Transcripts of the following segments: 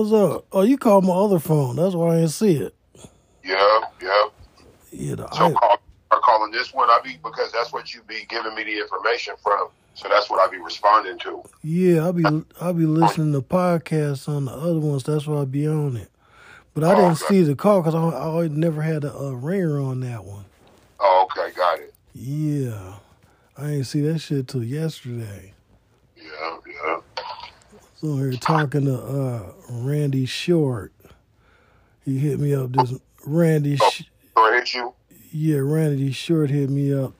what's up? Oh, you called my other phone. That's why I didn't see it. Yeah, yeah. Yeah, the So I, call, are calling this one, I be because that's what you be giving me the information from. So that's what I be responding to. yeah, I'll be I'll be listening to podcasts on the other ones. That's why I be on it. But I Oh, didn't okay. see the call because I, I always never had a, a ringer on that one. Oh, okay, got it. Yeah, I didn't see that shit till yesterday. Yeah, yeah. So here talking to uh, Randy Short. He hit me up. This Randy, Sh- So hit you? yeah, Randy Short hit me up.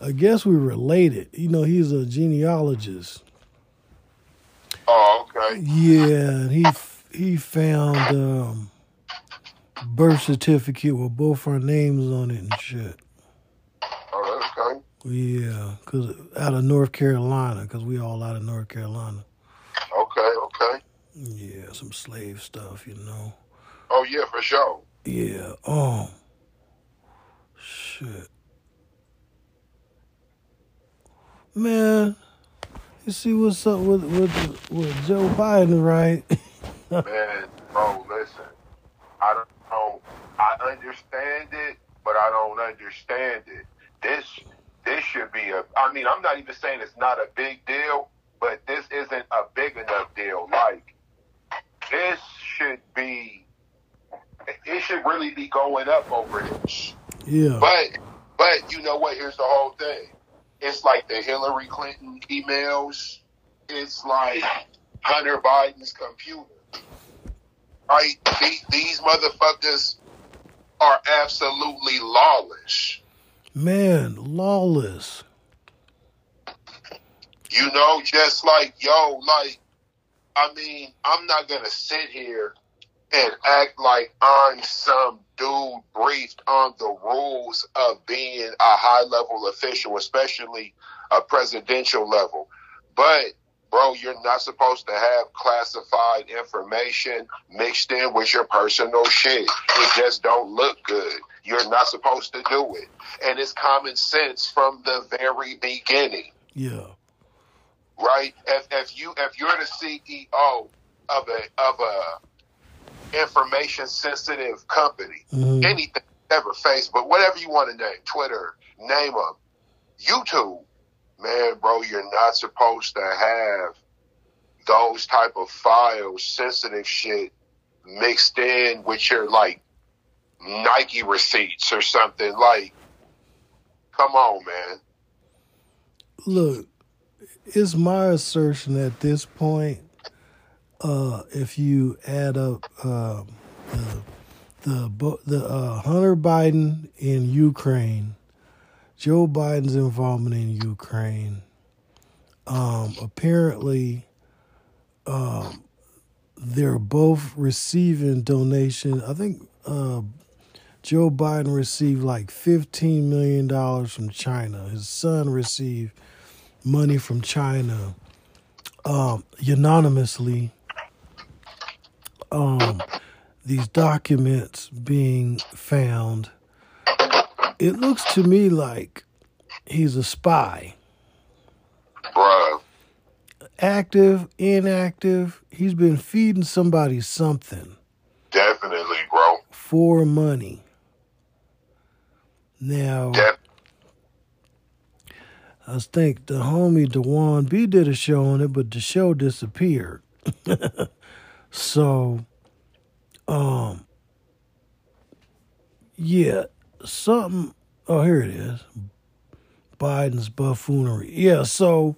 I guess we related. You know, he's a genealogist. Oh, okay. Yeah, and he he found um, birth certificate with both our names on it and shit. Oh, okay. Yeah, cause out of North Carolina, cause we all out of North Carolina. Yeah, some slave stuff, you know. Oh, yeah, for sure. Yeah. Oh. Shit. Man, you see what's up with with with Joe Biden, right? Man, bro, listen. I don't know. I understand it, but I don't understand it. This this should be a I mean, I'm not even saying it's not a big deal, but this isn't a big enough deal. Like this should be it should really be going up over this. Yeah. But but you know what? Here's the whole thing. It's like the Hillary Clinton emails. It's like Hunter Biden's computer. Right? These, these motherfuckers are absolutely lawless. Man, lawless. You know, just like yo, like I mean, I'm not gonna sit here and act like I'm some dude briefed on the rules of being a high level official, especially a presidential level. But bro, you're not supposed to have classified information mixed in with your personal shit. It just don't look good. You're not supposed to do it. And it's common sense from the very beginning Yeah. Right? If if you if you're the CEO of a of a information sensitive company, Mhm. anything ever Facebook, whatever you want to name, Twitter, name them, YouTube, man, bro, you're not supposed to have those type of files, sensitive shit mixed in with your like Nike receipts or something. Like, come on, man. Look, it's my assertion at this point. Uh, if you add up uh, the the the uh, Hunter Biden in Ukraine, Joe Biden's involvement in Ukraine, um, apparently, um, they're both receiving donation. I think uh, Joe Biden received like fifteen million dollars from China. His son received money from China um, anonymously. Um, these documents being found, it looks to me like he's a spy. Bruh. Active, inactive, he's been feeding somebody something Definitely, bro. for money. Now, Def- I think the homie Dewan B did a show on it, but the show disappeared. so, um, yeah, something. Oh, here it is. Biden's buffoonery. Yeah, so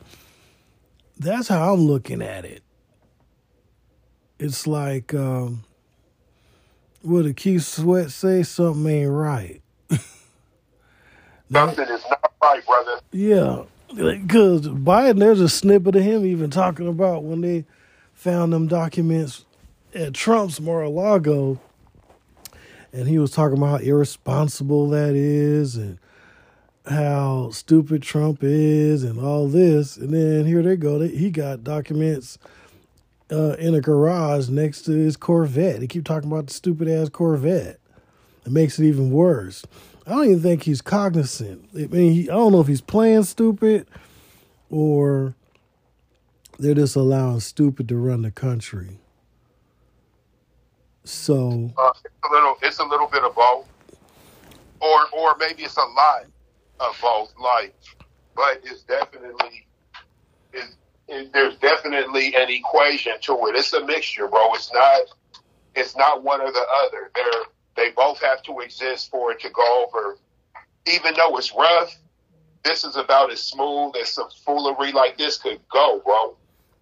that's how I'm looking at it. It's like, um, what did Keith Sweat say? Something ain't right. Something is not right, brother. Yeah, because Biden, there's a snippet of him even talking about when they found them documents at Trump's Mar-a-Lago, and he was talking about how irresponsible that is and how stupid Trump is and all this. And then here they go. He got documents uh, in a garage next to his Corvette. They keep talking about the stupid ass Corvette. It makes it even worse. I don't even think he's cognizant. I mean, he, I don't know if he's playing stupid or they're just allowing stupid to run the country. So uh, it's a little, it's a little bit of both, or or maybe it's a lot of both. Like, but it's definitely, it's, it, there's definitely an equation to it. It's a mixture, bro. It's not, it's not one or the other. They're they both have to exist for it to go over. Even though it's rough, this is about as smooth as some foolery like this could go, bro.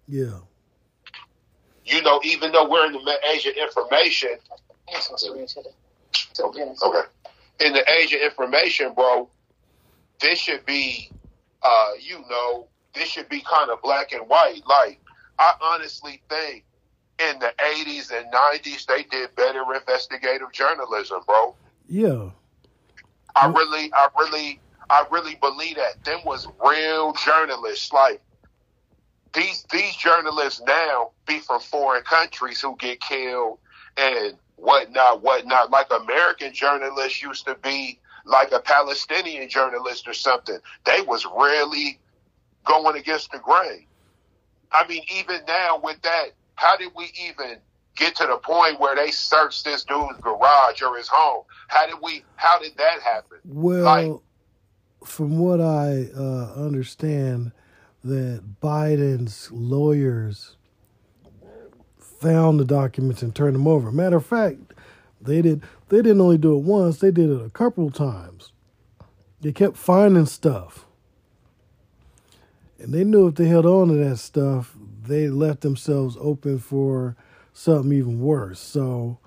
yeah, You know, even though we're in the age of information, Okay. In the age of information, bro, this should be, uh, you know, this should be kind of black and white. Like, I honestly think in the 80s and 90s, they did better investigative journalism, bro. yeah, I really, I really, I really believe that. Them was real journalists. Like, these, these journalists now be from foreign countries who get killed and whatnot, whatnot. Like American journalists used to be like a Palestinian journalist or something. They was really going against the grain. I mean, even now with that, how did we even get to the point where they searched this dude's garage or his home? How did we? How did that happen? Well, Like- from what I uh, understand, that Biden's lawyers found the documents and turned them over. Matter of fact, they did. They didn't only do it once; they did it a couple of times. They kept finding stuff, and they knew if they held on to that stuff, they left themselves open for something even worse. So.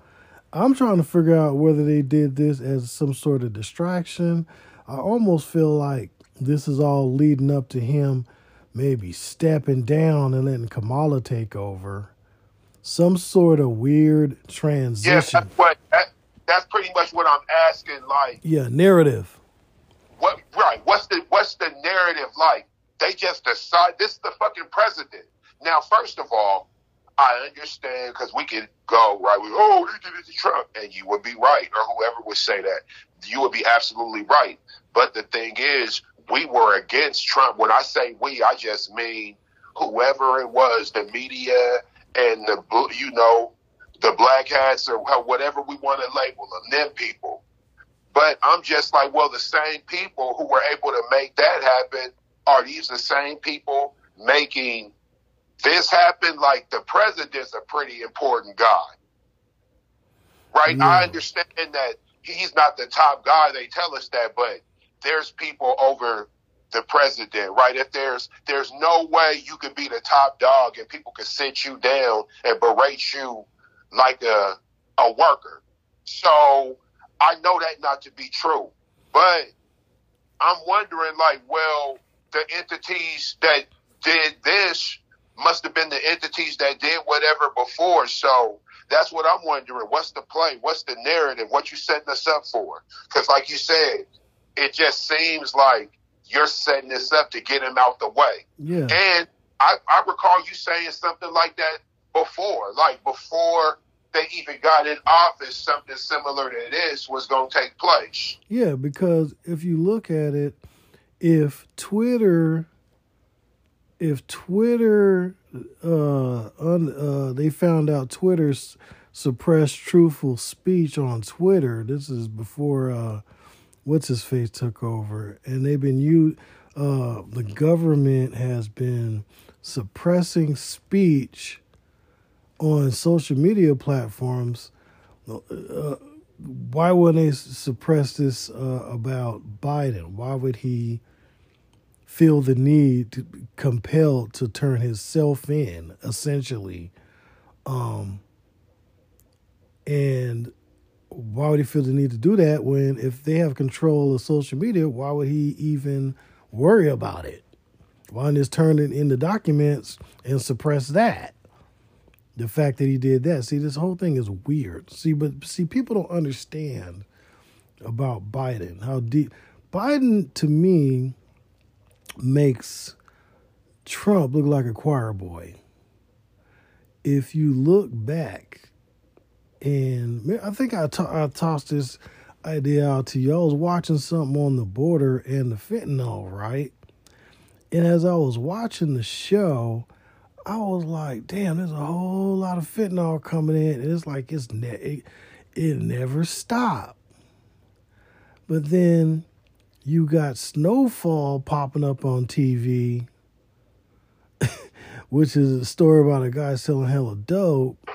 I'm trying to figure out whether they did this as some sort of distraction. I almost feel like this is all leading up to him maybe stepping down and letting Kamala take over. Some sort of weird Yes, transition. that's what. That, that's pretty much what I'm asking. Like, Yeah, narrative. what? Right? What's the What's the narrative like? They just decide this is the fucking president. Now, first of all, I understand because we could go right with, oh, they did it to Trump, and you would be right, or whoever would say that, you would be absolutely right. But the thing is, we were against Trump. When I say we, I just mean whoever it was, the media and the you know the black hats or whatever we want to label them, them people. But I'm just like, well, the same people who were able to make that happen are these the same people making this happened, Like the president's a pretty important guy, right? Yeah. I understand that he's not the top guy. They tell us that, but there's people over the president, right? If there's there's no way you could be the top dog and people could sit you down and berate you like a a worker. So I know that not to be true, but I'm wondering, like, well, the entities that did this must have been the entities that did whatever before. So that's what I'm wondering. What's the play? What's the narrative? What you setting us up for? Because, like you said, it just seems like you're setting this up to get him out the way. Yeah. And I, I recall you saying something like that before, like before they even got in office, something similar to this was going to take place. Yeah, because if you look at it, if Twitter, if Twitter, uh, un, uh, they found out Twitter's suppressed truthful speech on Twitter. This is before uh, what's his face took over, and they've been you. Uh, the government has been suppressing speech on social media platforms. Uh, why would they suppress this uh, about Biden? Why would he feel the need to compelled to turn himself in, essentially? Um, and why would he feel the need to do that when if they have control of social media, why would he even worry about it? Why not just turn it into documents and suppress that? The fact that he did that. See, this whole thing is weird. See, but see, people don't understand about Biden. How deep Biden to me makes Trump look like a choir boy. If you look back, and I think I, to- I tossed this idea out to you. I was watching something on the border and the fentanyl, right? And as I was watching the show, I was like, damn, there's a whole lot of fentanyl coming in, and it's like it's ne- it, it never stopped. But then you got Snowfall popping up on TV, which is a story about a guy selling hella dope.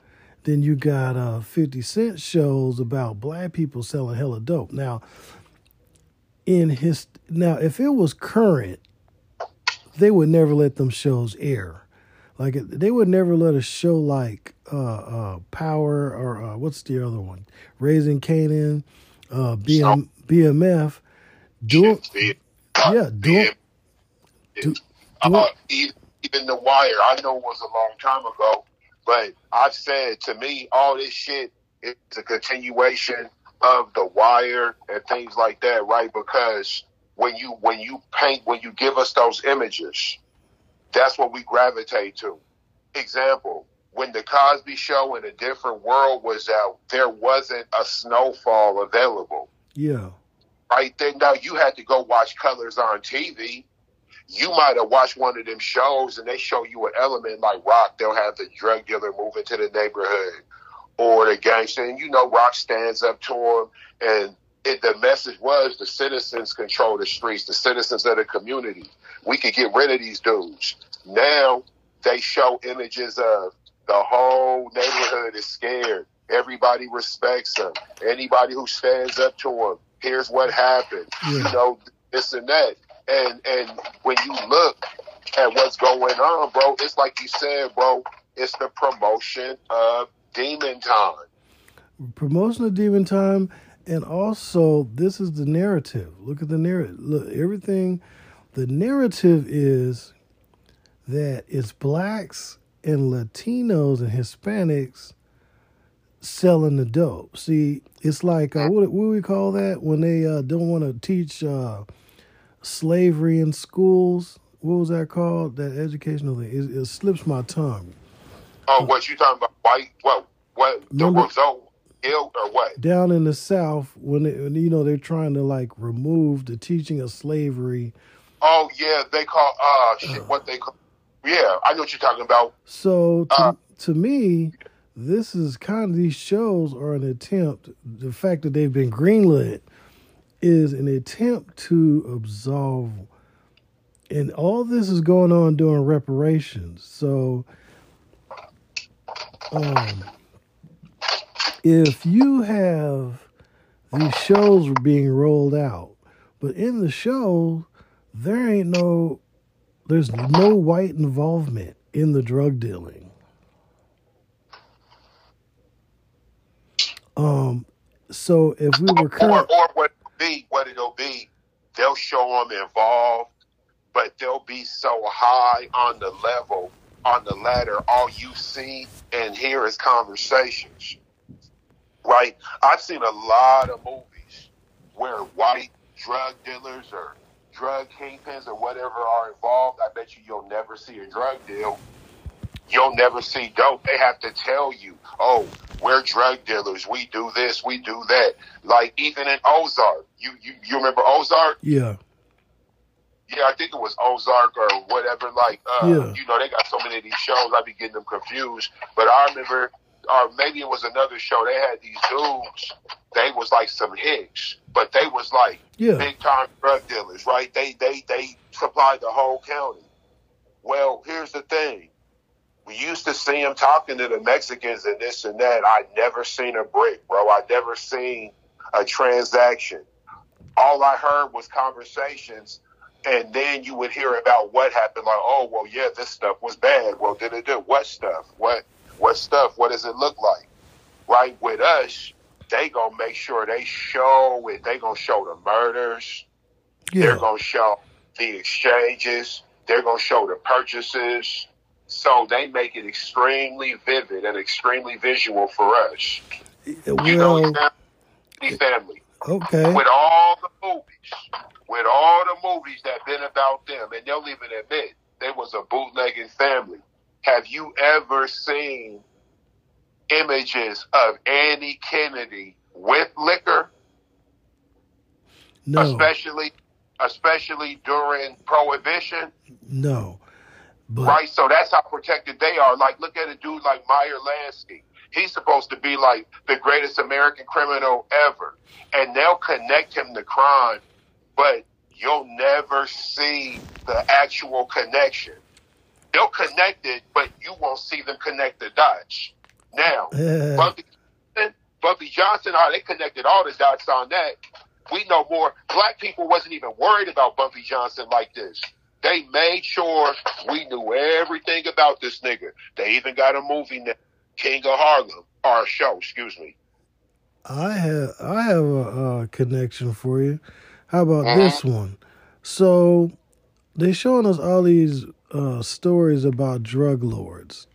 Then you got uh, 50 Cent shows about black people selling hella dope. Now, in his now, if it was current, they would never let them shows air. Like they would never let a show like uh, uh, Power or uh, what's the other one, Raising Kanan, uh, BM, BMF, do it. yeah, do, do, uh, even, even the Wire. I know it was a long time ago, but I've said to me, all this shit is a continuation of the Wire and things like that, right? Because when you when you paint when you give us those images that's what we gravitate to. Example, when the Cosby Show in a different world was out, there wasn't a snowfall available. Yeah. Right then, now you had to go watch Colors on TV. You might have watched one of them shows and they show you an element like Roc. They'll have the drug dealer move into the neighborhood or the gangster, and you know Roc stands up to him, and it, the message was the citizens control the streets, the citizens of the community. We could get rid of these dudes. Now they show images of the whole neighborhood is scared. Everybody respects them. Anybody who stands up to them, here's what happened. Yeah. You know, this and that. And and when you look at what's going on, bro, it's like you said, bro, it's the promotion of demon time. Promotion of demon time and also this is the narrative. Look at the narrative. Look, everything the narrative is that it's blacks and Latinos and Hispanics selling the dope. See, it's like uh, what, what do we call that when they uh, don't want to teach uh, slavery in schools? What was that called? That educational thing. It, it slips my tongue. Oh, what you talking about? White? What? What? Remember, the result? Ill or what? Down in the South, when they, you know they're trying to like remove the teaching of slavery. Oh yeah, they call uh shit. Uh, what they call yeah, I know what you're talking about. So to, uh, to me, this is kind of these shows are an attempt. The fact that they've been greenlit is an attempt to absolve, and all this is going on during reparations. So, um, if you have these shows being rolled out, but in the show there ain't no there's no white involvement in the drug dealing. Um, so if we were current, or, or what be what it'll be, they'll show them involved, but they'll be so high on the level on the ladder. All you see and hear is conversations. Right? I've seen a lot of movies where white drug dealers or drug kingpins or whatever are involved, I bet you you'll never see a drug deal. You'll never see dope. They have to tell you, oh, we're drug dealers. We do this. We do that. Like even in Ozark, you you, you remember Ozark? Yeah. Yeah, I think it was Ozark or whatever. Like, uh, yeah. you know, they got so many of these shows. I be getting them confused. But I remember, or maybe it was another show. They had these dudes. They was like some hicks but they was like yeah. big time drug dealers, right? They they they supplied the whole county. Well, here's the thing. We used to see them talking to the Mexicans and this and that. I never seen a break, bro. I never seen a transaction. All I heard was conversations, and then you would hear about what happened. Like, oh, well, yeah, this stuff was bad. Well, did it do what stuff? What what stuff? What does it look like? Right with us, they gonna make sure they show it. They gonna show the murders. Yeah. They're gonna show the exchanges. They're gonna show the purchases. So they make it extremely vivid and extremely visual for us. Well, you know, family. Okay. With all the movies, with all the movies that been about them, and they'll even admit they was a bootlegging family. Have you ever seen images of Andy Kennedy with liquor, no. especially especially during Prohibition. No, But right? So that's how protected they are. Like, look at a dude like Meyer Lansky. He's supposed to be like the greatest American criminal ever, and they'll connect him to crime, but you'll never see the actual connection. They'll connect it, but you won't see them connect the dots. Now. Uh. Bumpy, Bumpy Johnson, how ah, they connected all the dots on that. We know more. Black people wasn't even worried about Bumpy Johnson like this. They made sure we knew everything about this nigga. They even got a movie now, King of Harlem, or a show, excuse me. I have I have a, uh connection for you. How about Mhm. this one? So they showing us all these uh, stories about drug lords.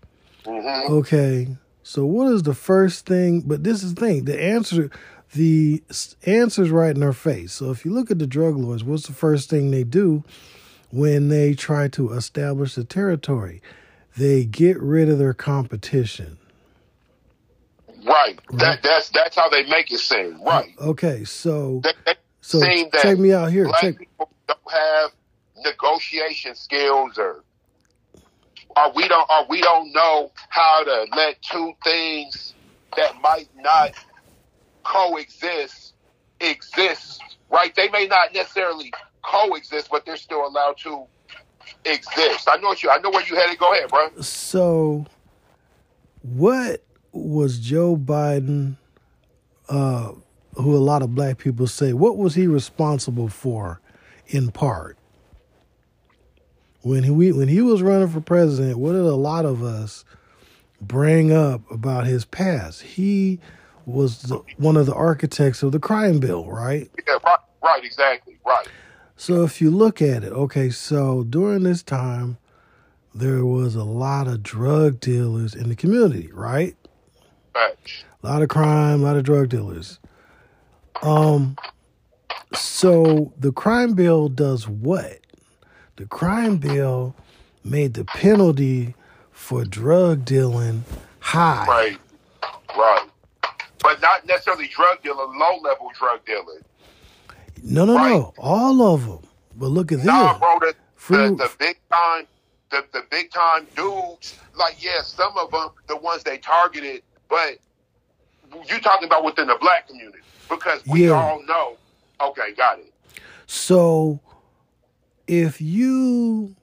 hmm Okay, so what is the first thing? But this is the thing. The answer, the answer's right in our face. So if you look at the drug lords, what's the first thing they do when they try to establish the territory? They get rid of their competition. Right. Right. That that's that's how they make it seem. Uh, right. Okay, so They, they so check me out here. black Check people don't have negotiation skills or or we don't or we don't know how to let two things that might not coexist exist. Right? They may not necessarily coexist, but they're still allowed to exist. I know what you I know where you headed. Go ahead, bro. So, what was Joe Biden, uh, who a lot of black people say, what was he responsible for, in part? When he when he was running for president, what did a lot of us bring up about his past? He was the, one of the architects of the crime bill, right? Yeah, right, right, exactly. Right. So if you look at it, okay, so during this time, there was a lot of drug dealers in the community, right? Facts. A lot of crime, a lot of drug dealers. Um, so the crime bill does what? The crime bill made the penalty for drug dealing high. Right. Right. But not necessarily drug dealer, low level drug dealer. No, no, Right. no, all of them. But look at this. Nah, bro, the, the, the big time, the, the big time dudes, like, yeah, some of them, the ones they targeted, but you talking about within the black community because we Yeah. all know. Okay, got it. So if you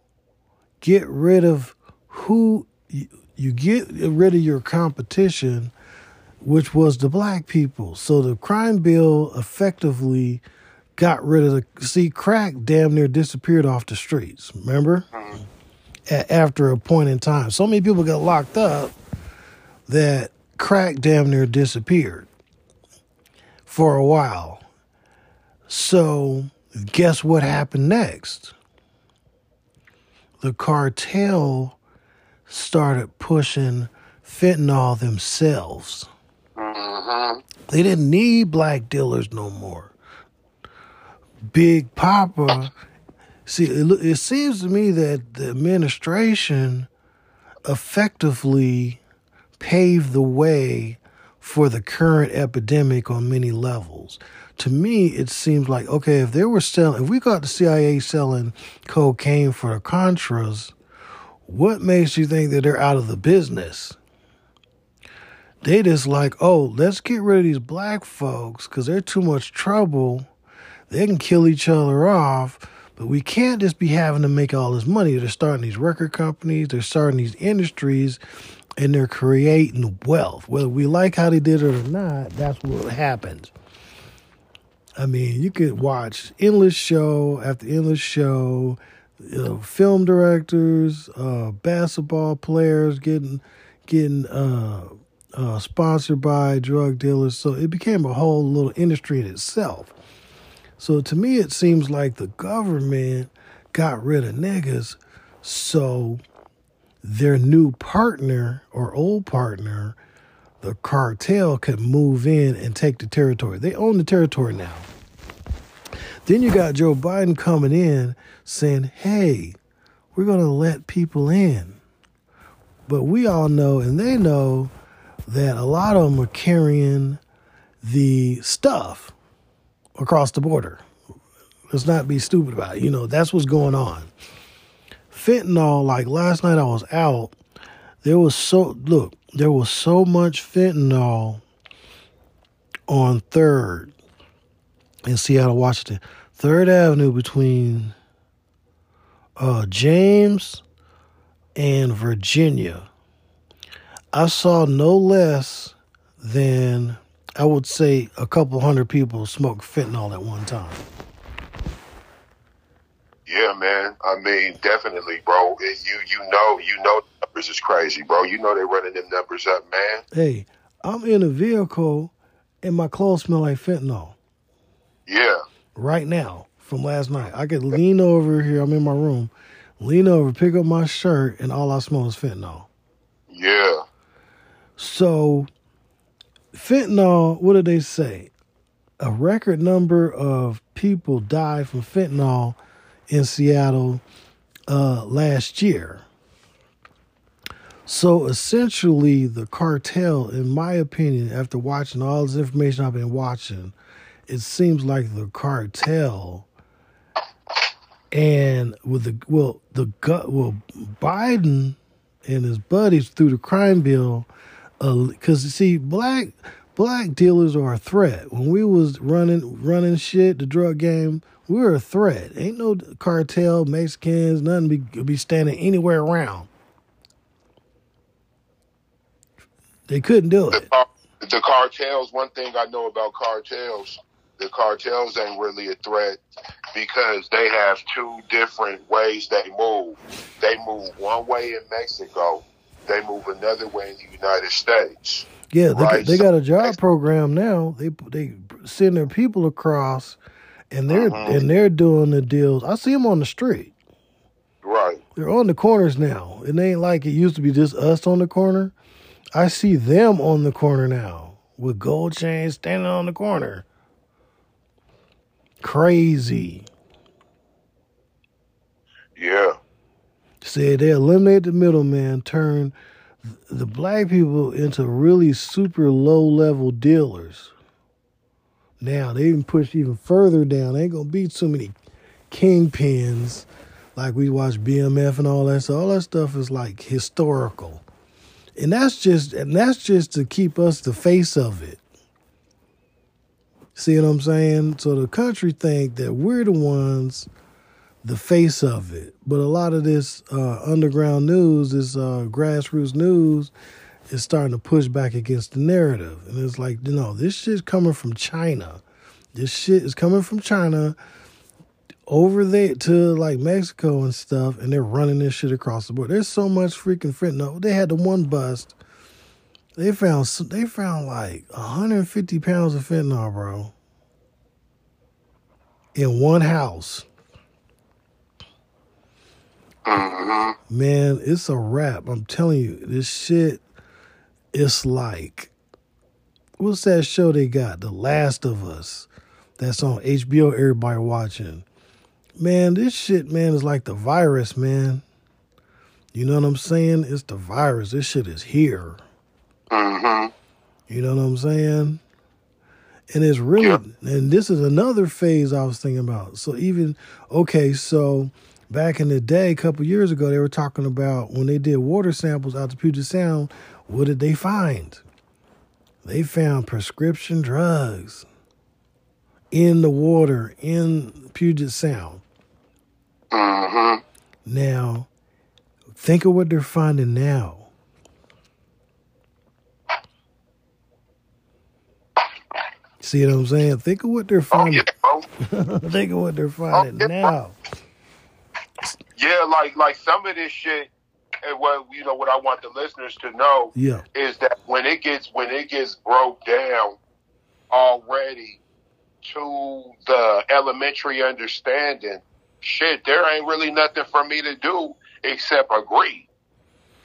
get rid of who you, you get rid of your competition, which was the black people. So the crime bill effectively got rid of the see crack damn near disappeared off the streets. Remember? A- after a point in time, so many people got locked up that crack damn near disappeared for a while. So, guess what happened next? The cartel started pushing fentanyl themselves. Mm-hmm. They didn't need black dealers no more. Big Papa, see, it, it seems to me that the administration effectively paved the way for the current epidemic on many levels. To me, it seems like okay, if they were selling, if we got the CIA selling cocaine for the Contras, what makes you think that they're out of the business? They just like, oh, let's get rid of these black folks because they're too much trouble. They can kill each other off, but we can't just be having to make all this money. They're starting these record companies, they're starting these industries, and they're creating wealth. Whether we like how they did it or not, that's what happens. I mean, you could watch endless show after endless show, you know, film directors, uh, basketball players getting getting uh, uh, sponsored by drug dealers. So it became a whole little industry in itself. So to me, it seems like the government got rid of niggas, so their new partner or old partner, the cartel, could move in and take the territory. They own the territory now. Then you got Joe Biden coming in saying, hey, we're going to let people in. But we all know, and they know, that a lot of them are carrying the stuff across the border. Let's not be stupid about it. You know, that's what's going on. fentanyl. Like last night, I was out. There was so look. There was so much fentanyl on Third in Seattle, Washington. Third Avenue between uh, James and Virginia. I saw no less than I would say a couple hundred people smoke fentanyl at one time. Yeah, man. I mean, definitely, bro. It, you you know you know the numbers is crazy, bro. You know they're running them numbers up, man. Hey, I'm in a vehicle and my clothes smell like fentanyl. Yeah. Right now, from last night. I could lean over here, I'm in my room, lean over, pick up my shirt, and all I smell is fentanyl. Yeah. So fentanyl, what do they say? A record number of people died from fentanyl in Seattle uh, last year. So essentially, the cartel, in my opinion, after watching all this information I've been watching, it seems like the cartel and with the well, the gut, well, Biden and his buddies through the crime bill, because uh, see, black black dealers are a threat. When we was running running shit, the drug game, we were a threat. Ain't no cartel, Mexicans, nothing be be standing anywhere around. They couldn't do it. The, the cartels. One thing I know about cartels, the cartels ain't really a threat because they have two different ways they move. They move one way in Mexico. They move another way in the United States. Yeah, they, right? they got a job program now. They they send their people across, and they're mm-hmm. and they're doing the deals. I see them on the street. Right. They're on the corners now. It ain't like it used to be just us on the corner. I see them on the corner now with gold chains standing on the corner. Crazy. Yeah. Said they eliminate the middleman, turn the black people into really super low level dealers. Now they even push even further down. Ain't gonna be too many kingpins like we watch BMF and all that. So all that stuff is like historical and that's just and that's just to keep us the face of it. See what I'm saying? So the country think that we're the ones the face of it, but a lot of this uh, underground news, this uh, grassroots news, is starting to push back against the narrative, and it's like, you know, this shit's coming from China. This shit is coming from China over there to like Mexico and stuff, and they're running this shit across the board. There's so much freaking fentanyl. They had the one bust. They found they found like 150 pounds of fentanyl, bro, in one house. Mm-hmm. Man, it's a wrap. I'm telling you, this shit. It's like, what's that show they got? The Last of Us. That's on HBO. Everybody watching man, this shit, man, is like the virus, man. You know what I'm saying? It's the virus. This shit is here. Mm-hmm. You know what I'm saying? And it's really, yeah. and this is another phase I was thinking about. So even, okay, so back in the day, a couple years ago, they were talking about when they did water samples out to Puget Sound, what did they find? They found prescription drugs in the water in Puget Sound. Mm-hmm. Now, think of what they're finding now. See what I'm saying? Think of what they're finding. Oh, yeah, think of what they're finding oh, yeah. now. Yeah, like like some of this shit. And what you know, what I want the listeners to know, yeah. is that when it gets when it gets broke down already to the elementary understanding, shit, there ain't really nothing for me to do except agree.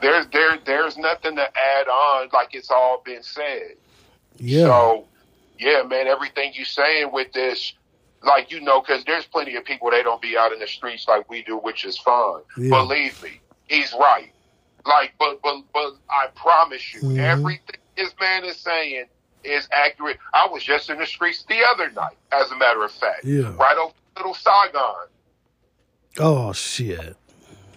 there's there there's nothing to add on like it's all been said. Yeah. So yeah, man, everything you're saying with this, like you know, because there's plenty of people they don't be out in the streets like we do, which is fine. Yeah. Believe me, he's right. Like, but but but I promise you, mm-hmm. everything this man is saying is accurate. I was just in the streets the other night, as a matter of fact. Yeah. Right over Little Saigon. Oh shit.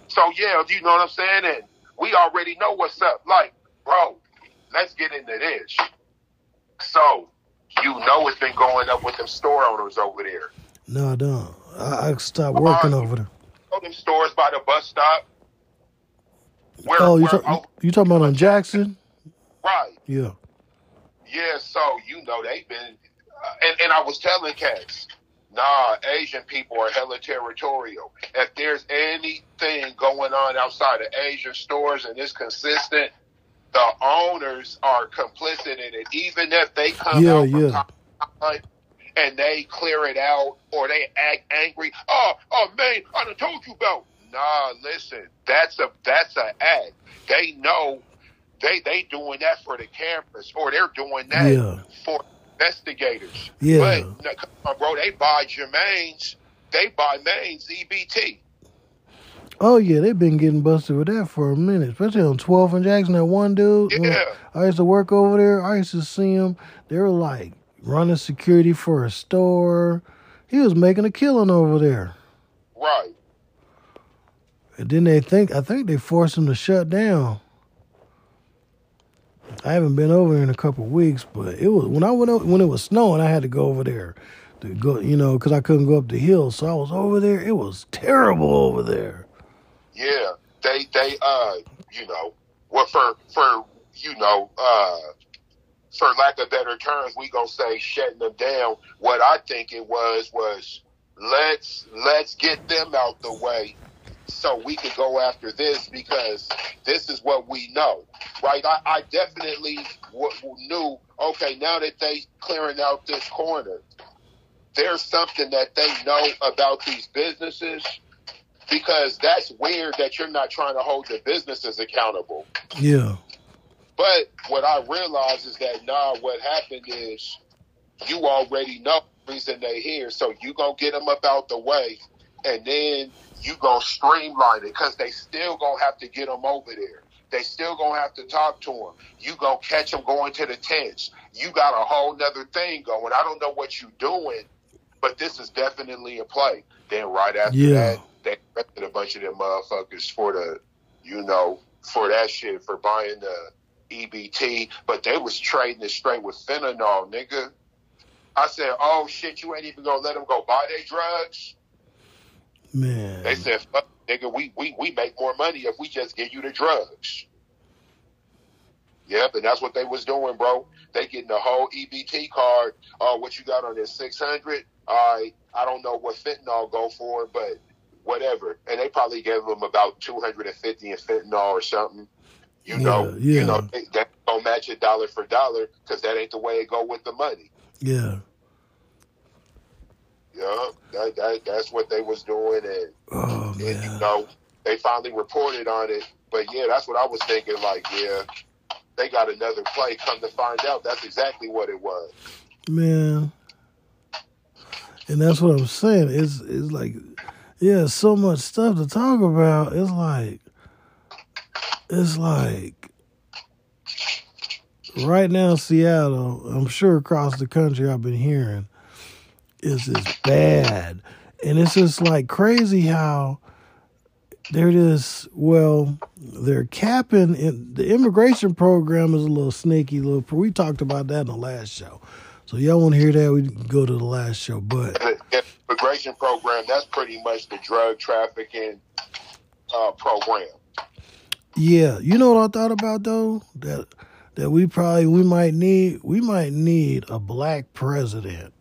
So yeah, you know what I'm saying? And we already know what's up. Like, bro, let's get into this. So, you know it's been going up with them store owners over there. No, I don't. I, I stopped working Uh, over there. Know them stores by the bus stop. Where, Oh, you talk, you talking about on Jackson? right. Yeah. Yeah, so you know they've been, uh, and and I was telling cats, nah, Asian people are hella territorial. If there's anything going on outside of Asian stores and it's consistent, the owners are complicit in it. Even if they come Yeah, out from yeah. Time and they clear it out or they act angry, oh, oh man, I done told you about. Nah, listen, that's a that's a act. They know they they doing that for the cameras or they're doing that Yeah. for investigators. Yeah. But come on, bro, they buy Jermaine's, they buy Maine's EBT. Oh yeah, they've been getting busted with that for a minute, especially on 12th and Jackson. That one dude. Yeah. I used to work over there. I used to see him. They were like running security for a store. He was making a killing over there. Right. And then they think I think they forced him to shut down. I haven't been over there in a couple of weeks, but it was when I went o- when it was snowing. I had to go over there to go, you know, because I couldn't go up the hill. So I was over there. It was terrible over there. Yeah. They they uh you know what for for you know uh for lack of better terms we gonna say shutting them down. What I think it was was let's let's get them out the way so we could go after this because this is what we know, right? I, I definitely w- knew. Okay, now that they clearing out this corner, there's something that they know about these businesses because that's weird that you're not trying to hold the businesses accountable. Yeah, But what I realize is that nah, what happened is you already know the reason they here, so you gonna get them up out the way, and then you gonna streamline it because they still gonna have to get them over there. They still gonna have to talk to them. You gonna catch them going to the tents. You got a whole nother thing going. I don't know what you doing, but this is definitely a play. Then right after Yeah. that, they arrested a bunch of them motherfuckers for the, you know, for that shit for buying the EBT, but they was trading it straight with fentanyl, nigga. I said, "Oh shit, you ain't even gonna let them go buy their drugs." man. They said, "Fuck, nigga, we we we make more money if we just give you the drugs." Yep, and that's what they was doing, bro. They getting the whole EBT card. Oh, what you got on this six hundred? All right, I don't know what fentanyl go for, but whatever. And they probably gave them about two hundred and fifty in fentanyl or something. You know, Yeah, yeah. you know, that don't match it dollar for dollar because that ain't the way it go with the money. yeah. Yeah, that, that that's what they was doing, and Oh and, you know, they finally reported on it. But yeah, that's what I was thinking. Like, yeah, they got another play. Come to find out, that's exactly what it was. Man. And that's what I'm saying. It's it's like yeah, so much stuff to talk about. It's like it's like right now Seattle, I'm sure across the country I've been hearing is is bad. And it's just like crazy how they're just well, they're capping in, the immigration program is a little sneaky little we talked about that in the last show. So y'all want to hear that? We go to the last show, but The immigration program, that's pretty much the drug trafficking uh, program. Yeah, you know what I thought about though that that we probably we might need we might need a black president.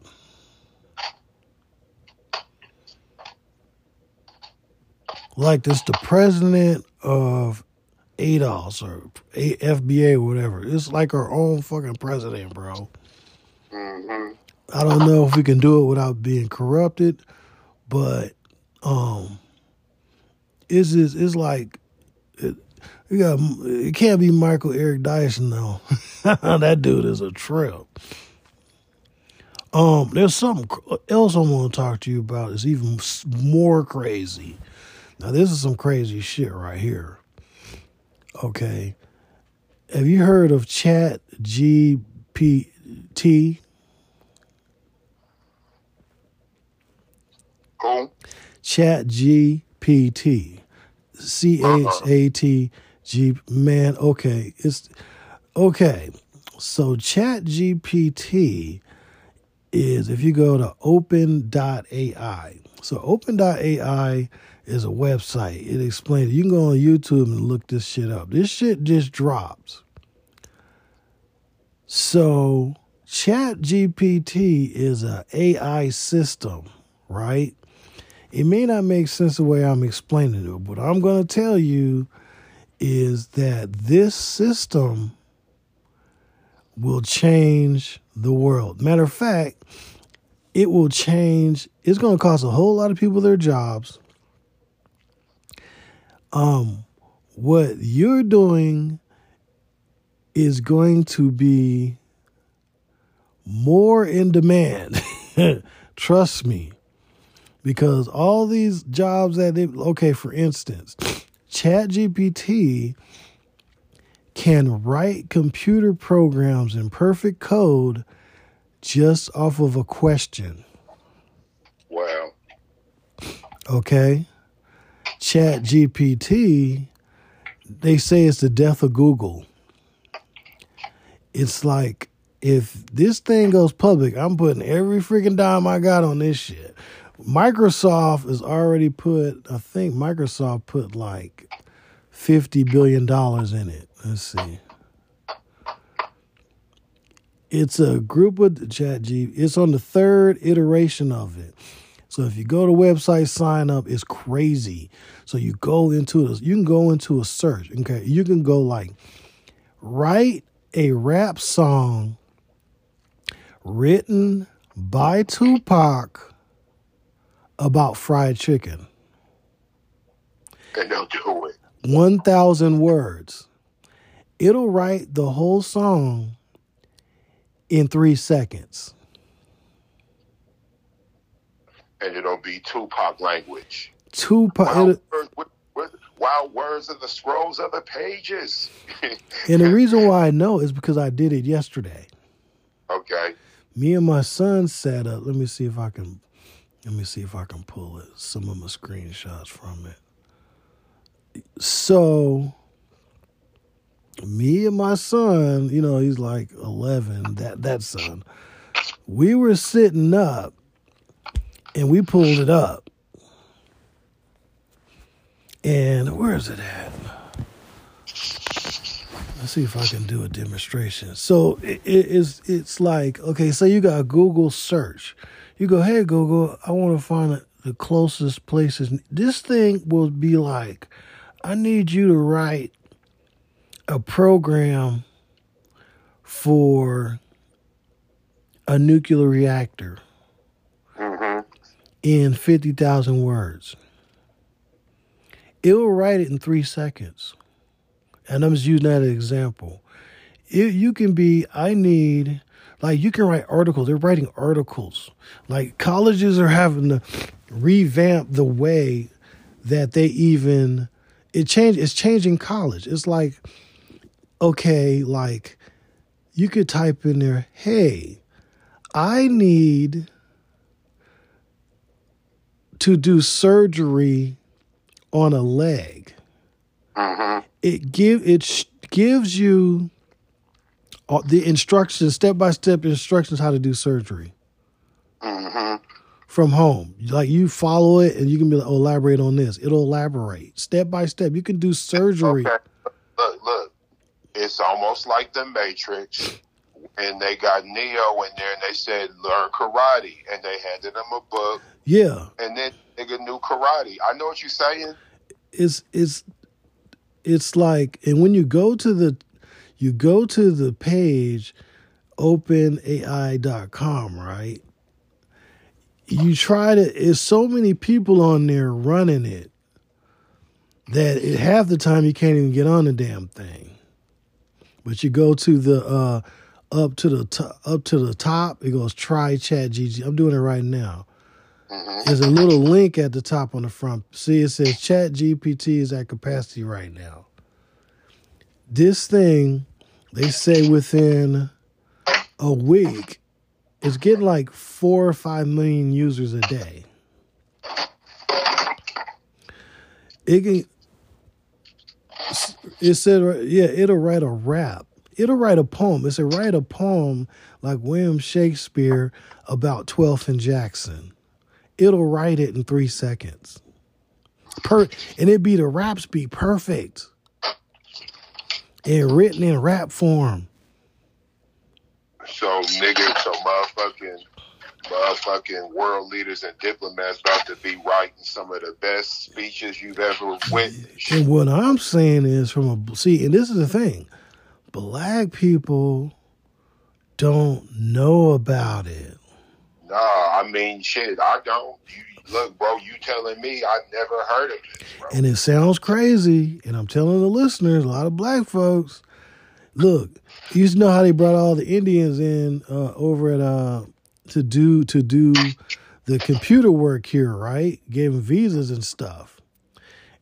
Like this, the president of ADOS or A- FBA or whatever. It's like our own fucking president, bro. hmm I don't know if we can do it without being corrupted, but um, it's just it's like it, you got it can't be Michael Eric Dyson though. that dude is a trip. Um, there's something else I want to talk to you about. It's even more crazy. Now this is some crazy shit right here. Okay, have you heard of Chat GPT? Chat GPT. C H A T G man, okay. It's okay. So Chat GPT is if you go to open.ai. So open.ai is a website. It explains you can go on YouTube and look this shit up. This shit just drops. So Chat GPT is a AI system, right? It may not make sense the way I'm explaining it, but I'm going to tell you is that this system will change the world. Matter of fact, it will change, it's going to cost a whole lot of people their jobs. Um, what you're doing is going to be more in demand. Trust me. Because all these jobs that they, okay, for instance, ChatGPT can write computer programs in perfect code just off of a question. Wow. Okay. ChatGPT, they say it's the death of Google. It's like if this thing goes public, I'm putting every freaking dime I got on this shit. Microsoft has already put, I think Microsoft put like $50 billion in it. Let's see. It's a group with ChatG. It's on the third iteration of it. So if you go to website sign up, it's crazy. So you go into it, you can go into a search. Okay. You can go like write a rap song written by Tupac about fried chicken. And they'll do it. 1,000 words. It'll write the whole song in three seconds. And it'll be Tupac language. Tupac. Wild words, with, with wild words of the scrolls of the pages. and the reason why I know is because I did it yesterday. okay. Me and my son sat up. Let me see if I can. Let me see if I can pull it. Some of my screenshots from it. So, me and my son, you know, he's like eleven. That that son, we were sitting up, and we pulled it up. And where is it at? Let's see if I can do a demonstration. So it, it is it's like okay, so you got Google search. You go, hey Google, I want to find the closest places. This thing will be like, I need you to write a program for a nuclear reactor hmm in fifty thousand words. It will write it in three seconds. And I'm just using that as an example. It, you can be, I need, like, you can write articles. They're writing articles. Like, colleges are having to revamp the way that they even, it change, it's changing college. It's like, okay, like, you could type in there, hey, I need to do surgery on a leg hmm it give it sh- gives you the instructions step by step instructions how to do surgery hmm from home like you follow it and you can be like oh, elaborate on this it'll elaborate step by step you can do surgery Okay. Look, look. It's almost like the Matrix. And they got Neo in there and they said, learn karate. And they handed him a book. yeah And then they nigga knew karate. I know what you're saying. it's it's it's like and when you go to the you go to the page openai.com right? You try to it's so many people on there running it that it, half the time you can't even get on the damn thing. But you go to the uh up to the to, up to the top it goes try chat gg i'm doing it right now. Hmm there's a little link at the top on the front. See, it says Chat GPT is at capacity right now. This thing, they say within a week, it's getting like four or five million users a day. It can. It said, yeah, it'll write a rap. It'll write a poem. It's a write a poem like William Shakespeare about 12th and Jackson. It'll write it in three seconds. Per and it be the raps be perfect and written in rap form. So nigga, so motherfucking motherfucking world leaders and diplomats about to be writing some of the best speeches you've ever witnessed. And what I'm saying is from a see, and this is the thing, black people don't know about it. Nah, I mean shit, I don't. You, look, bro, you telling me I never heard of it, bro. And it sounds crazy, and I'm telling the listeners, a lot of black folks, look, you used to know how they brought all the Indians in uh, over at uh to do to do the computer work here, right? Gave them visas and stuff.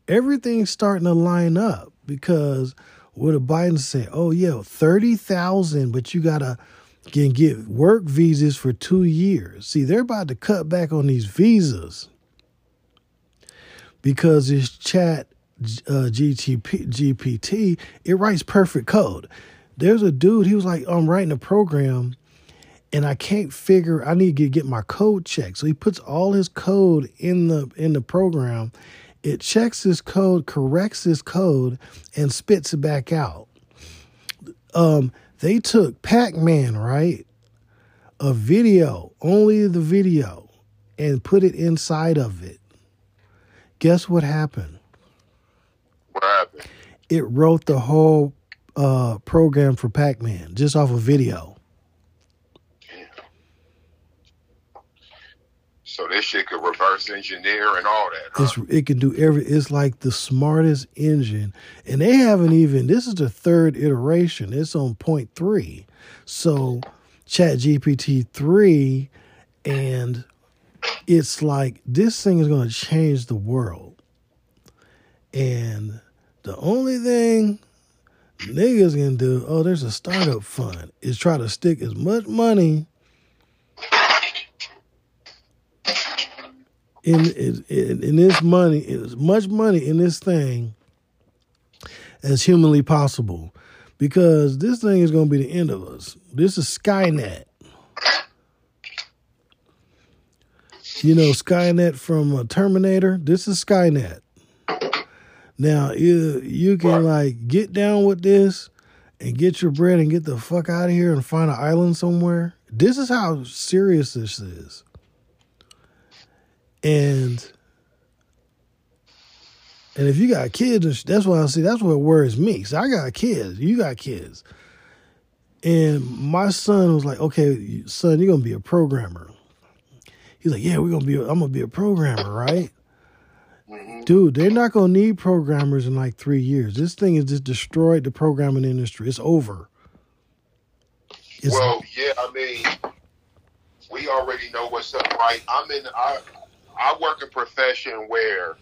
Everything's starting to line up because what did Biden say, oh yeah, thirty thousand, but you gotta can get work visas for two years. See, they're about to cut back on these visas because this chat uh, GTP, GPT, it writes perfect code. There's a dude, he was like, I'm writing a program and I can't figure I need to get my code checked. So he puts all his code in the in the program. It checks his code, corrects his code, and spits it back out. Um, they took Pac-Man, right? A video, only the video, and put it inside of it. Guess what happened? What happened? It wrote the whole uh, program for Pac-Man just off a video. So this shit could reverse engineer and all that. Huh? It can do every. It's like the smartest engine, and they haven't even. This is the third iteration. It's on point three. So, Chat GPT three, and it's like this thing is going to change the world. And the only thing niggas can do, oh, there's a startup fund, is try to stick as much money in in, in this money, as much money in this thing as humanly possible, because this thing is going to be the end of us. This is Skynet. You know Skynet from Terminator. This is Skynet. Now you you can like get down with this and get your bread and get the fuck out of here and find an island somewhere. This is how serious this is. And and if you got kids, that's what I see. That's what worries me. So I got kids. You got kids. And my son was like, "Okay, son, you're gonna be a programmer." He's like, "Yeah, we're gonna be. I'm gonna be a programmer, right?" Mm-hmm. Dude, they're not gonna need programmers in like three years. This thing has just destroyed the programming industry. It's over. It's, well, yeah, I mean, we already know what's up, right? I'm in. I I work a profession where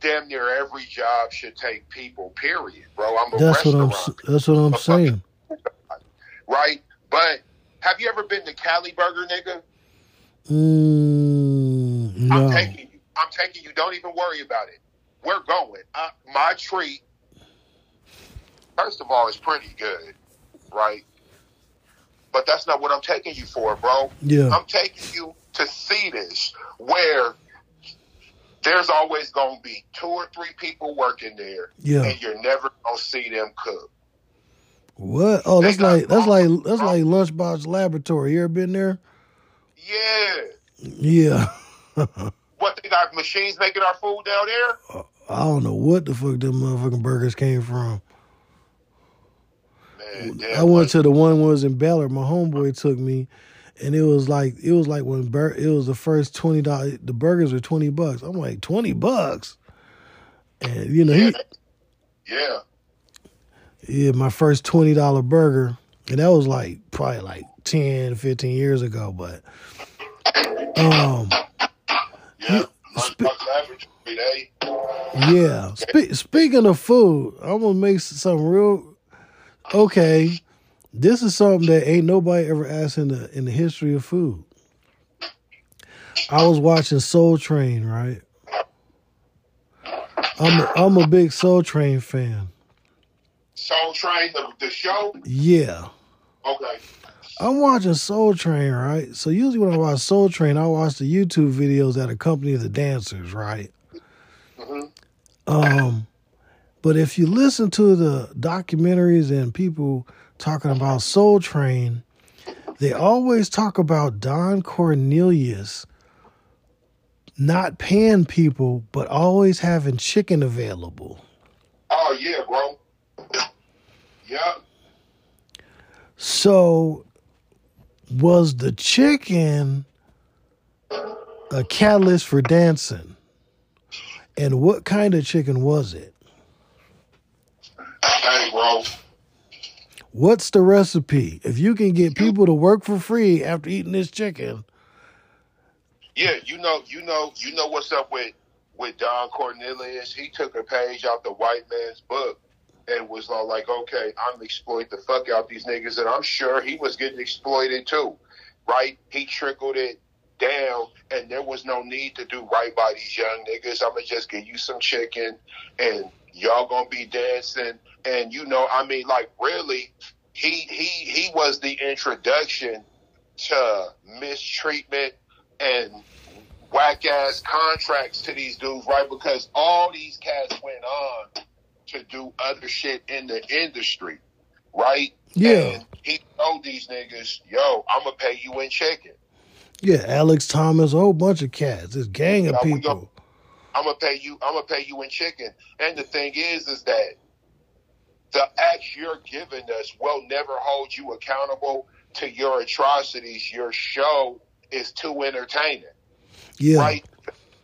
damn near every job should take people. Period, bro. I'm a that's what I'm. restaurant. That's what I'm saying. right? But have you ever been to Cali Burger, nigga? Mm, I'm no. taking you. I'm taking you. Don't even worry about it. We're going. Uh, my treat. First of all, it's pretty good, right? But that's not what I'm taking you for, bro. Yeah. I'm taking you to see this where there's always going to be two or three people working there, Yeah. and you're never going to see them cook. What? Oh, that's like that's like that's like Lunchbox Laboratory. You ever been there? Yeah. Yeah. What they got machines making our food down there? I don't know what the fuck them motherfucking burgers came from. Man, I went to the one was in Ballard. My homeboy took me, and it was like it was like when bur- it was the first twenty dollars. The burgers were twenty bucks. I'm like twenty bucks, and you know yeah, he yeah. yeah my first twenty dollar burger, and that was like probably like 10, 15 years ago. But um Yeah, Sp- Lunchbox Laboratory, yeah, Spe- speaking of food, I'm gonna make something real. Okay, this is something that ain't nobody ever asked in the in the history of food. I was watching Soul Train, right? I'm a, I'm a big Soul Train fan. Soul Train, the, the show. Yeah. Okay. I'm watching Soul Train, right? So usually when I watch Soul Train, I watch the YouTube videos that accompany the dancers, right? hmm Um, but if you listen to the documentaries and people talking about Soul Train, they always talk about Don Cornelius not paying people, but always having chicken available. Oh yeah, bro. Yep. So, was the chicken a catalyst for dancing? And what kind of chicken was it? Hey, bro. What's the recipe? If you can get people to work for free after eating this chicken, Yeah, you know, you know, you know what's up with with Don Cornelius. He took a page out the white man's book and was all like, "Okay, I'm exploit the fuck out these niggas," and I'm sure he was getting exploited too, right? He trickled it down, and there was no need to do right by these young niggas. I'm gonna just give you some chicken, and y'all gonna be dancing, and you know, I mean, like really, he he he was the introduction to mistreatment and whack ass contracts to these dudes, right? Because all these cats went on to do other shit in the industry, right? Yeah. And he told these niggas, yo, I'm gonna pay you in chicken. yeah, Alex Thomas, a whole bunch of cats, this gang of people. I'm gonna pay you. I'm gonna pay you in chicken. And the thing is, is that the acts you're giving us will never hold you accountable to your atrocities. Your show is too entertaining. Yeah, right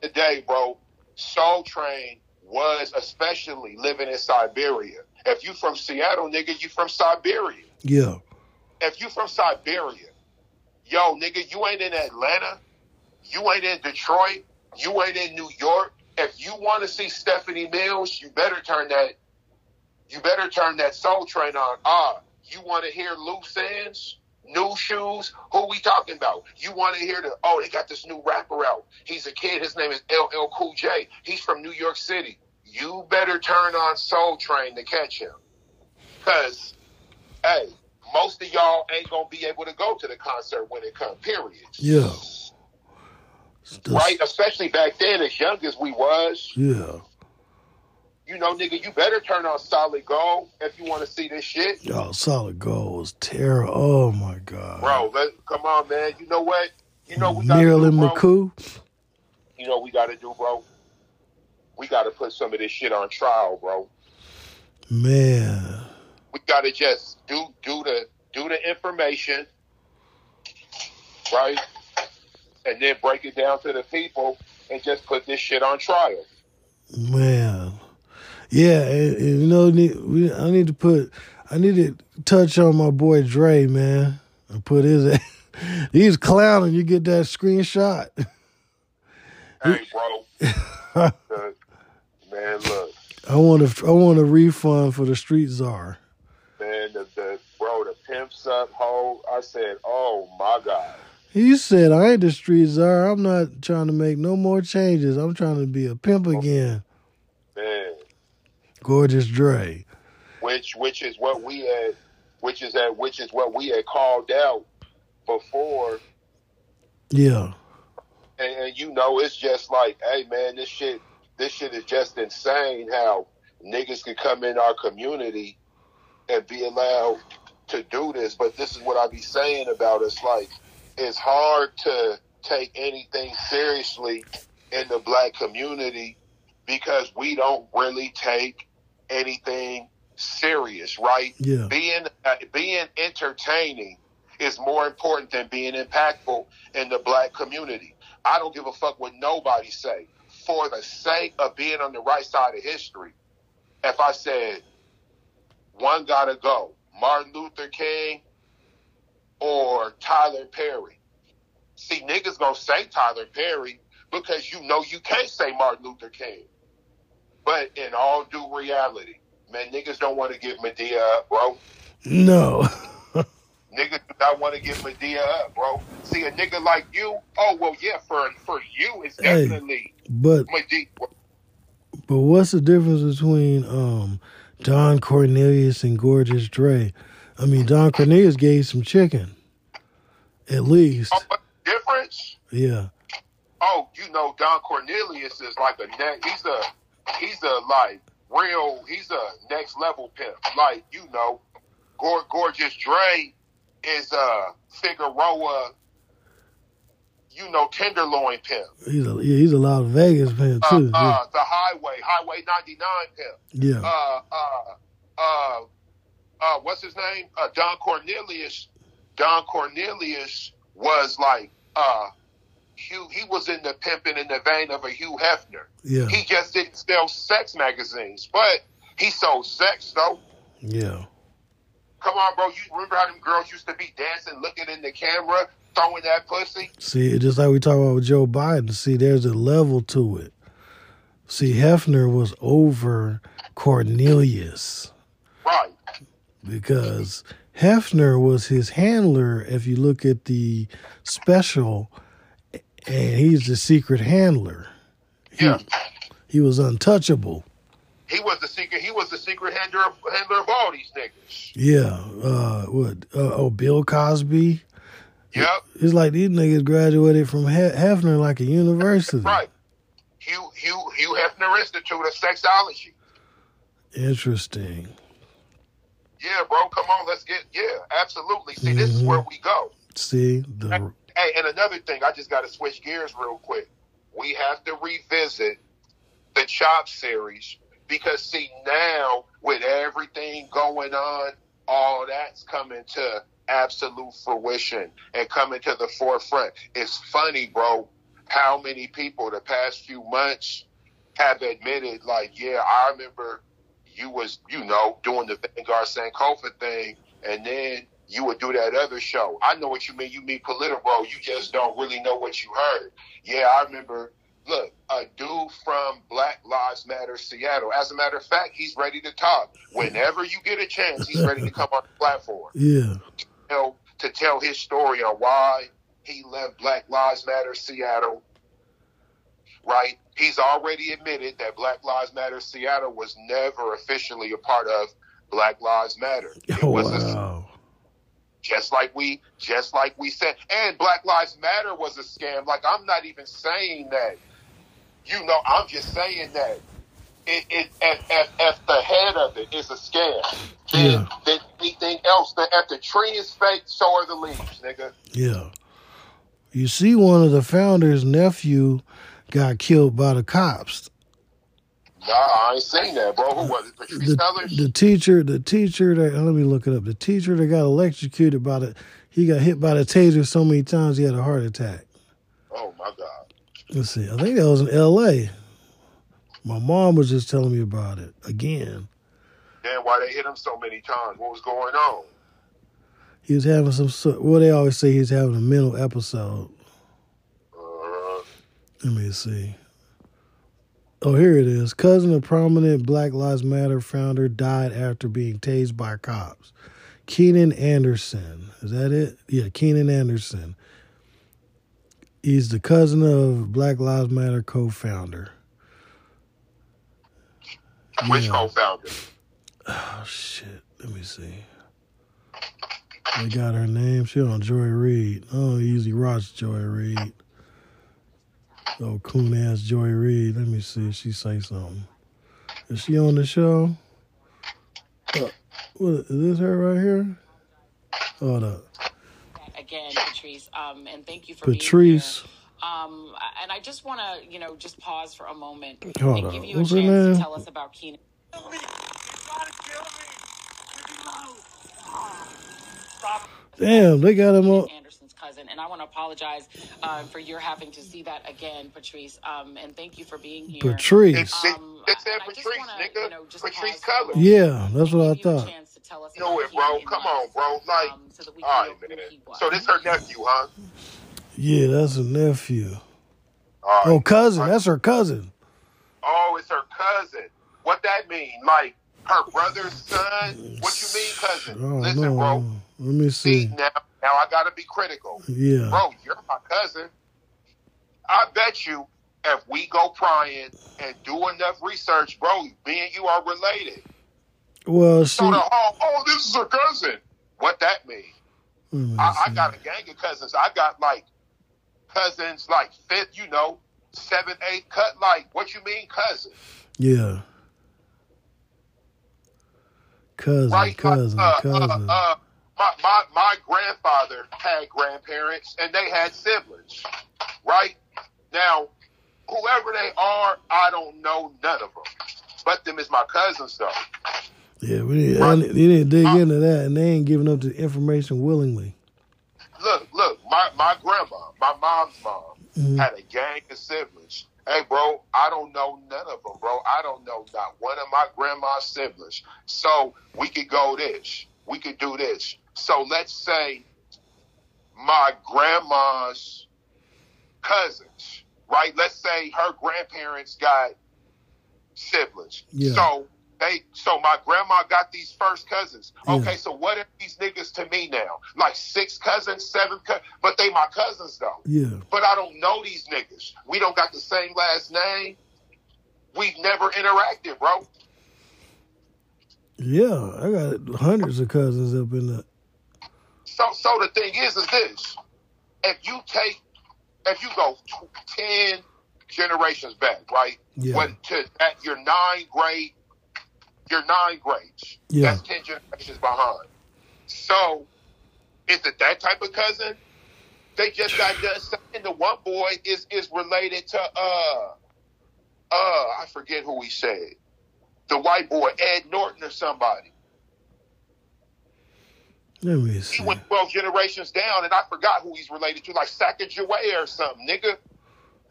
today, bro. Soul Train was especially living in Siberia. If you from Seattle, nigga, you from Siberia. yeah, If you from Siberia, yo, nigga, you ain't in Atlanta, you ain't in Detroit, you ain't in New York. If you want to see Stephanie Mills, you better turn that. You better turn that Soul Train on. Ah, you want to hear loose ends? New shoes? Who we talking about? You want to hear the, oh, they got this new rapper out. He's a kid. His name is LL Cool J. He's from New York City. You better turn on Soul Train to catch him. Because, hey, most of y'all ain't to be able to go to the concert when it comes, period. yeah. Right? Especially back then, as young as we was. Yeah. You know, nigga, you better turn on Solid Gold if you want to see this shit. Yo, solid gold was terrible. Oh my god. Bro, let, come on, man. You know what? You know we got Marilyn do. McCoo. You know what we got to do, bro? We got to put some of this shit on trial, bro. Man. We got to just do do the do the information, right? And then break it down to the people and just put this shit on trial. Man. Yeah, and, and you know, we, I need to put, I need to touch on my boy Dre, man. And put his, he's clowning. You get that screenshot. Hey, bro. Man, look. I want a, I want a refund for the Street Czar. Man, the, the bro, the pimps up whole. I said, oh my god. He said, I ain't the Street Czar. I'm not trying to make no more changes. I'm trying to be a pimp oh, again. Man, Gorgeous Dre. which which is what we had, which is that which is what we had called out before, Yeah. and, and you know, it's just like, hey man, this shit, this shit is just insane. How niggas can come in our community and be allowed to do this, but this is what I be saying about us. Like, it's hard to take anything seriously in the black community because we don't really take anything serious, right? Yeah. Being uh, being entertaining is more important than being impactful in the black community. I don't give a fuck what nobody say. For the sake of being on the right side of history, if I said one gotta go, Martin Luther King or Tyler Perry. See, niggas gonna say Tyler Perry because you know you can't say Martin Luther King. But in all due reality, man, niggas don't want to give Madea up, bro. No. Niggas do not want to give Madea up, bro. See, a nigga like you, oh well, yeah, for for you, it's Hey. definitely but Madea. But what's the difference between um, Don Cornelius and Gorgeous Dre? I mean, Don Cornelius gave some chicken, at least. Oh, difference? Yeah, Oh, you know, Don Cornelius is like a ne- he's a he's a like real he's a next level pimp. Like you know, Gor- gorgeous Dre is a Figueroa, you know, tenderloin pimp. he's a yeah, he's a Las Vegas fan Uh, too. uh, the highway, Highway 99 pimp. yeah, yeah. uh, uh, uh, uh, what's his name? Uh, Don Cornelius. Don Cornelius was like, uh, Hugh, he was in the pimping in the vein of a Hugh Hefner. yeah, He just didn't sell sex magazines, but he sold sex though. yeah. Come on, bro. You remember how them girls used to be dancing, looking in the camera, throwing that pussy? See, just like we talk about with Joe Biden, see, there's a level to it. See, Hefner was over Cornelius Right. Because Hefner was his handler. If you look at the special, and he's the secret handler. Yeah. He was untouchable. He was the secret. He was the secret handler of, handler of all these niggas. Yeah. Uh, what? Uh, oh, Bill Cosby. Yep. It's like these niggas graduated from he- Hefner like a university. Right. Hugh Hugh Hugh Hefner Institute of Sexology. Interesting. Yeah, bro, come on, let's get yeah, absolutely. See, this is Mhm. where we go. See the Hey, and another thing, I just got to switch gears real quick. We have to revisit the Chop series because see now with everything going on, all that's coming to absolute fruition and coming to the forefront. It's funny, bro, how many people the past few months have admitted, like, yeah, I remember you was, you know, doing the Vanguard Sankofa thing, and then you would do that other show. I know what you mean. You mean political. You just don't really know what you heard. Yeah, I remember. Look, a dude from Black Lives Matter Seattle. As a matter of fact, he's ready to talk. Whenever you get a chance, he's ready to come on the platform yeah. tell, to tell his story on why he left Black Lives Matter Seattle. Right? He's already admitted that Black Lives Matter Seattle was never officially a part of Black Lives Matter. It Oh, was a wow. just like we just like we said and black lives matter was a scam like i'm not even saying that you know i'm just saying that it, it if the head of it is a scam then, Yeah. then anything else that if the tree is fake so are the leaves nigga Yeah. You see, one of the founders' nephew got killed by the cops. nah i ain't seen that bro who was it Patrisse The, the teacher, the teacher that let me look it up. The teacher that got electrocuted by the, he got hit by the taser so many times he had a heart attack. oh my god Let's see. I think that was in L.A. My mom was just telling me about it again. then why they hit him so many times what was going on He was having some. Well, they always say he's having a mental episode. Let me see. Oh, here it is. Cousin of prominent Black Lives Matter founder died after being tased by cops. Keenan Anderson. Is that it? Yeah, Keenan Anderson. He's the cousin of Black Lives Matter co founder. which Yeah. co-founder Oh, shit. Let me see. They got her name. She on Joy Reid. Don't usually watch Joy Reid. Oh, coon ass Joy Reid. Let me see if she say something. Is she on the show? Uh, what, is this her right here? Hold up. again, Patrisse. Um, and thank you for Patrisse. being here. Um, and I just want to, you know, just pause for a moment Hold and on. give you a What's her chance name? to tell us about Keenan. Kill me! You gotta kill me! Leave me alone! Stop! Damn, they got him on. Anderson's cousin, and I want to apologize uh, for your having to see that again, Patrisse. Um, and thank you for being here. Patrisse. It's- Um, it said and I just Patrisse, wanna, nigga. You know, Patrisse pause for a Cullors. moment Yeah, that's what I and give you a thought. chance to tell us You know it, bro. Keenan Come on, bro. Like, um, so that we all can right, know man. who he was. So this her nephew, huh? Yeah, that's her nephew. All right. Oh, cousin. That's her cousin. Oh, it's her cousin. What that mean? Like her brother's son? What you mean, cousin? Listen, know. bro. Let me See see. now, now I gotta be critical, Yeah. bro. You're my cousin. I bet you if we go prying and do enough research, bro, me and you are related. Well, she. So the whole, oh, this is her cousin. What that mean? let I, I got a gang of cousins. I got like cousins, like fifth, you know, seven, eight cut. Like, what you mean, cousin? Yeah. Cousin, right? cousin, uh, uh, cousin. uh, my, my my grandfather had grandparents and they had siblings, right? Now, whoever they are, I don't know none of them, but them is my cousins though. yeah, we didn't, I right. they didn't dig Uh, into that, and they ain't giving up the information willingly. Look, look, my my grandma, my mom's mom, Mhm. had a gang of siblings. Hey, bro, I don't know none of them, bro. I don't know not one of my grandma's siblings. So we could go this. We could do this. So let's say my grandma's cousins, right? Let's say her grandparents got siblings. Yeah. So they, so my grandma got these first cousins. Yeah. Okay, so what are these niggas to me now? Like six cousins, seven cousins, but they my cousins though Yeah, but I don't know these niggas. We don't got the same last name. We've never interacted, bro. Yeah. I got hundreds of cousins up in the. So, so the thing is, is this: if you take, if you go t- ten generations back, right? Yeah. What to at your nine grade, your nine grades. Yeah. That's ten generations behind. So, is it that type of cousin? They just got done saying the one boy is is related to uh uh I forget who he said. The white boy, Ed Norton or somebody. Let me He went twelve generations down and I forgot who he's related to, like Sacagawea or something, nigga.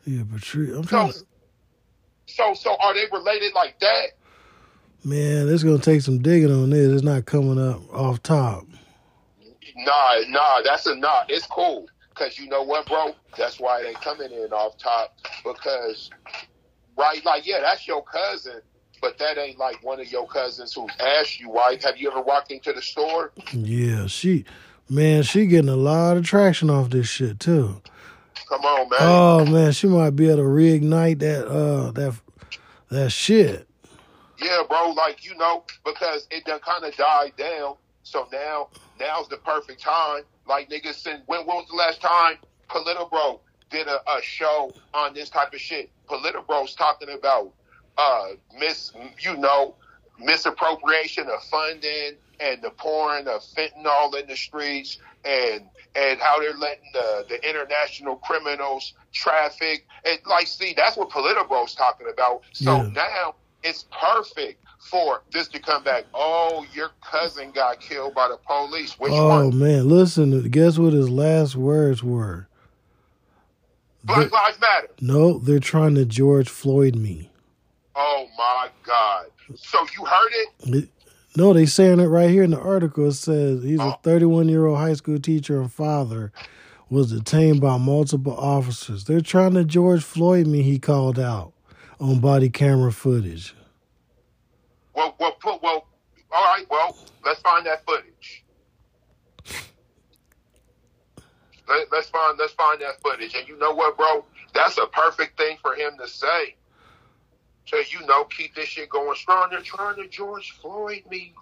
Yeah, Patrisse. I'm So trying to. so so are they related like that? Man, it's gonna take some digging on this. It's not coming up off top. Nah, nah, that's a nah. It's cool. Cause you know what, bro? That's why they coming in off top. Because right, like, yeah, that's your cousin, but that ain't like one of your cousins who asked you, right? Have you ever walked into the store? Yeah, she, man, she getting a lot of traction off this shit too. Come on, man. Oh man, she might be able to reignite that uh that that shit. Yeah, bro, like you know, because it done kind of died down. So now, now's the perfect time. Like niggas, since when, when was the last time Politobro did a, a show on this type of shit? Politobro's talking about uh mis, you know, misappropriation of funding and the pouring of fentanyl in the streets and and how they're letting the, the international criminals traffic and like see that's what Politobro's talking about. So Yeah. now it's perfect for this to come back. Oh, your cousin got killed by the police. Which oh one? man, listen, guess what his last words were? Black Lives Matter. No, they're trying to George Floyd me. Oh my God. So you heard it? No, they saying it right here in the article. It says he's a Oh. 31 year old high school teacher and father was detained by multiple officers. They're trying to George Floyd me. He called out on body camera footage. Well, well, put well. All right. Well, let's find that footage. Let, let's find let's find that footage. And you know what, bro? That's a perfect thing for him to say. So you know, keep this shit going strong. They're trying to George Floyd me.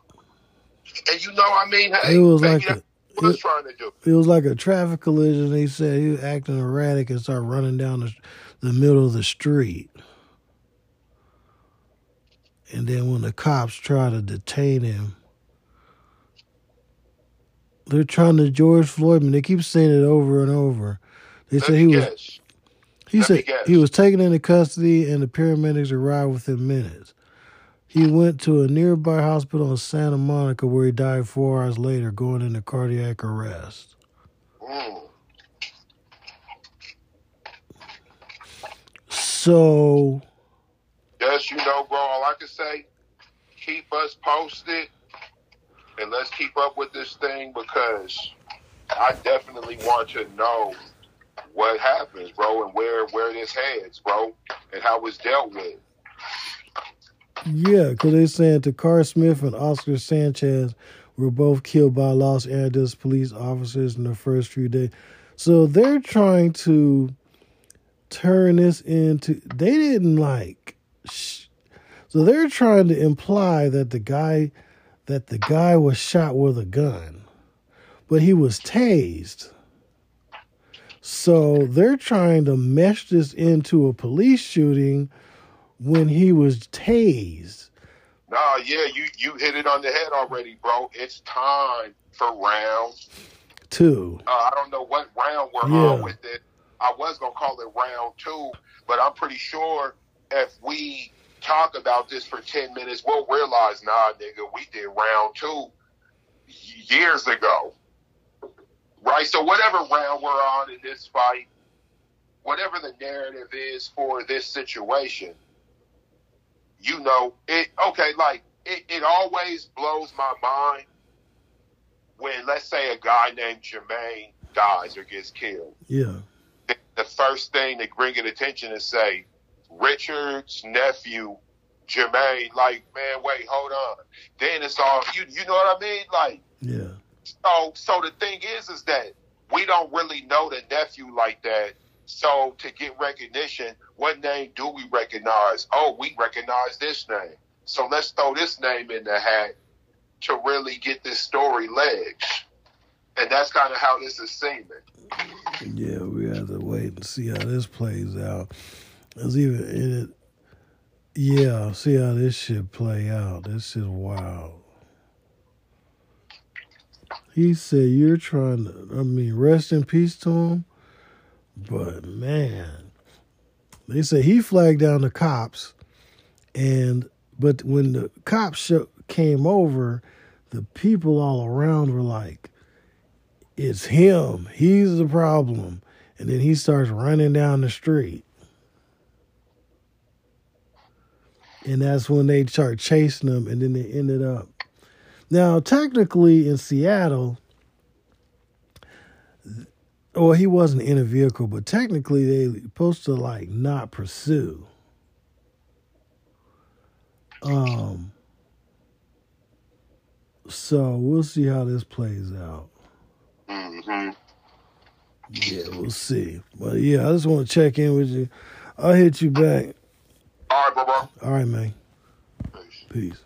And you know, I mean, hey, It was like a- what it- trying to do. It was like a traffic collision. They said he was acting erratic and started running down the, the middle of the street. And then when the cops try to detain him, they're trying to George Floyd me. They keep saying it over and over. They Let said he was guess. He Let said he was taken into custody and the paramedics arrived within minutes. He went to a nearby hospital in Santa Monica where he died four hours later, going into cardiac arrest. Mm. So Yes, you know, bro. All I can say, keep us posted, and let's keep up with this thing because I definitely want to know what happens, bro, and where where this heads, bro, and how it's dealt with. Yeah, because they're saying Takar Smith and Oscar Sanchez were both killed by Los Angeles police officers in the first few days. So they're trying to turn this into they didn't like sh- so they're trying to imply that the guy that the guy was shot with a gun but he was tased so they're trying to mesh this into a police shooting when he was tased Nah, yeah, you you hit it on the head already, bro. It's time for round. two. Uh, I don't know what round we're Yeah. on with it. I was gonna call it round two, but I'm pretty sure if we talk about this for ten minutes, we'll realize, nah, nigga, we did round two years ago, right? So whatever round we're on in this fight, whatever the narrative is for this situation, you know, it okay, like it, it always blows my mind when let's say a guy named Jermaine dies or gets killed. yeah The- The first thing they bring it attention is say, Richard's nephew, Jermaine, like, man, wait, hold on. Then it's all you you know what I mean? Like yeah so so the thing is is that we don't really know the nephew like that. So to get recognition, what name do we recognize? Oh, we recognize this name. So let's throw this name in the hat to really get this story legs. And that's kind of how this is seeming. Yeah, we have to wait and see how this plays out. It's even in it. Yeah, see how this shit play out. This is wild. He said you're trying to. I mean, rest in peace to him. But man, they say he flagged down the cops, and but when the cops sho came over, the people all around were like, it's him. He's the problem. And then he starts running down the street. And that's when they start chasing him, and then they ended up. Now, technically in Seattle, well, he wasn't in a vehicle, but technically they supposed to like not pursue. Um. So we'll see how this plays out. hmm Yeah, we'll see. But yeah, I just want to check in with you. I'll hit you back. All right, bro, bro. All right, man. Peace. Peace.